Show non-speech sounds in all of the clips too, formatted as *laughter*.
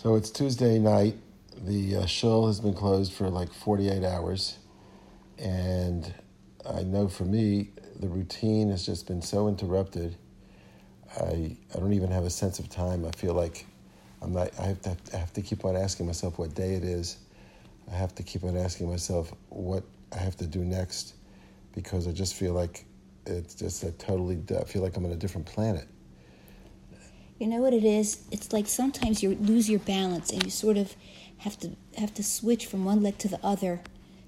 So it's Tuesday night. The uh, shul has been closed for like 48 hours. And I know for me, the routine has just been so interrupted. I, I don't even have a sense of time. I feel like I'm not, I have, to, I have to keep on asking myself what day it is. I have to keep on asking myself what I have to do next because I just feel like it's just a totally, I feel like I'm on a different planet. You know what it is? It's like sometimes you lose your balance and you sort of have to have to switch from one leg to the other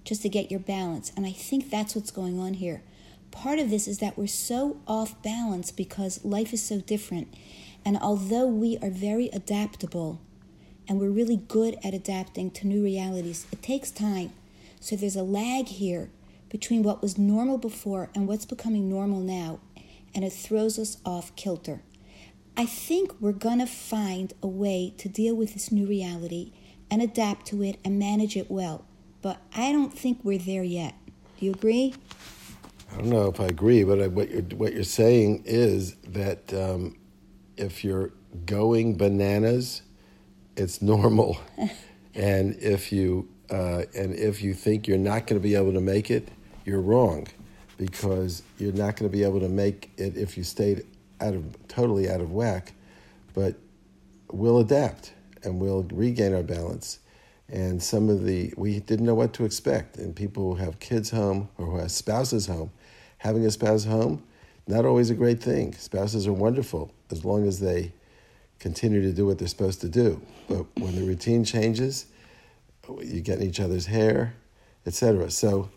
just to get your balance. And I think that's what's going on here. Part of this is that we're so off balance because life is so different. And although we are very adaptable and we're really good at adapting to new realities, it takes time. So there's a lag here between what was normal before and what's becoming normal now, and it throws us off kilter. I think we're going to find a way to deal with this new reality and adapt to it and manage it well. But I don't think we're there yet. Do you agree? I don't know if I agree, but I, what you're what you're saying is that um, if you're going bananas, it's normal, *laughs* and if you uh, and if you think you're not going to be able to make it, you're wrong, because you're not going to be able to make it if you stayed out of totally out of whack, but we'll adapt and we'll regain our balance. And some of the we didn't know what to expect, and people who have kids home or who have spouses home, having a spouse home, not always a great thing. Spouses are wonderful as long as they continue to do what they're supposed to do. But when the routine changes, you get in each other's hair, etc. So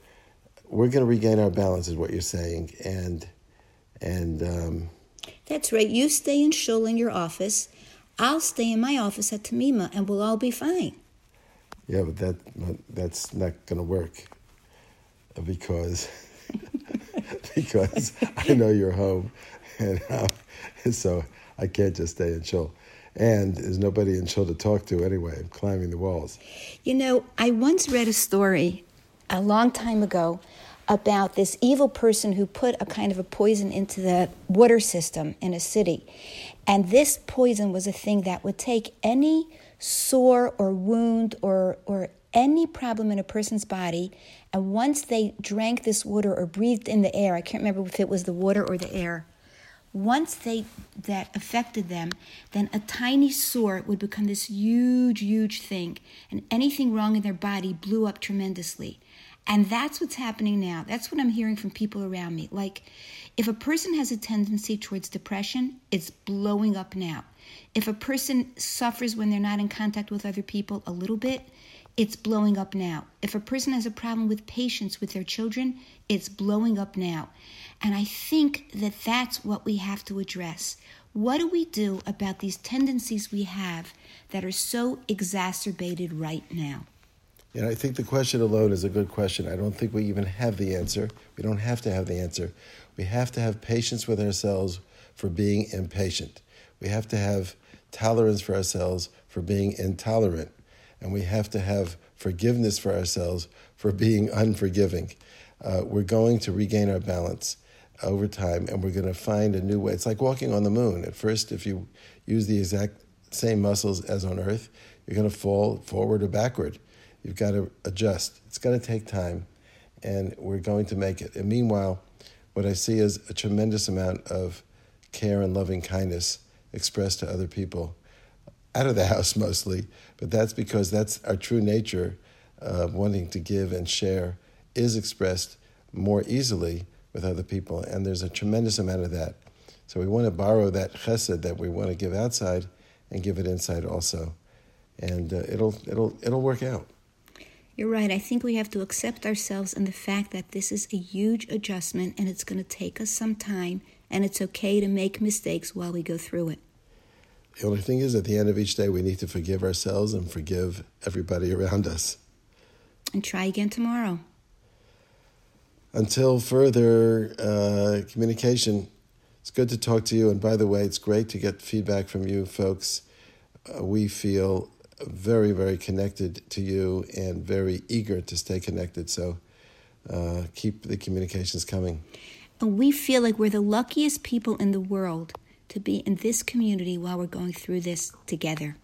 we're going to regain our balance, is what you're saying, and and um, that's right. You stay in shul in your office. I'll stay in my office at Tamima, and we'll all be fine. Yeah, but that that's not going to work because *laughs* because I know you're home, *laughs* and uh, so I can't just stay in shul. And there's nobody in shul to talk to anyway. I'm climbing the walls. You know, I once read a story a long time ago about this evil person who put a kind of a poison into the water system in a city. And this poison was a thing that would take any sore or wound or, or any problem in a person's body. And once they drank this water or breathed in the air, I can't remember if it was the water or the air, once they that affected them, then a tiny sore would become this huge, huge thing, and anything wrong in their body blew up tremendously. And that's what's happening now. That's what I'm hearing from people around me. Like, if a person has a tendency towards depression, it's blowing up now. If a person suffers when they're not in contact with other people a little bit, it's blowing up now. If a person has a problem with patience with their children, it's blowing up now. And I think that that's what we have to address. What do we do about these tendencies we have that are so exacerbated right now? Know, I think the question alone is a good question. I don't think we even have the answer. We don't have to have the answer. We have to have patience with ourselves for being impatient. We have to have tolerance for ourselves for being intolerant. And we have to have forgiveness for ourselves for being unforgiving. Uh, we're going to regain our balance over time and we're going to find a new way. It's like walking on the moon. At first, if you use the exact same muscles as on Earth, you're going to fall forward or backward. You've got to adjust. It's going to take time, and we're going to make it. And meanwhile, what I see is a tremendous amount of care and loving kindness expressed to other people, out of the house *laughs* mostly, but that's because that's our true nature of wanting to give and share is expressed more easily with other people, and there's a tremendous amount of that. So we want to borrow that chesed that we want to give outside and give it inside also, and uh, it'll it'll it'll work out. You're right. I think we have to accept ourselves and the fact that this is a huge adjustment and it's going to take us some time, and it's okay to make mistakes while we go through it. The only thing is, at the end of each day, we need to forgive ourselves and forgive everybody around us. And try again tomorrow. Until further uh, communication, it's good to talk to you. And by the way, it's great to get feedback from you folks. Uh, we feel very, very connected to you and very eager to stay connected. So uh, keep the communications coming. And we feel like we're the luckiest people in the world to be in this community while we're going through this together.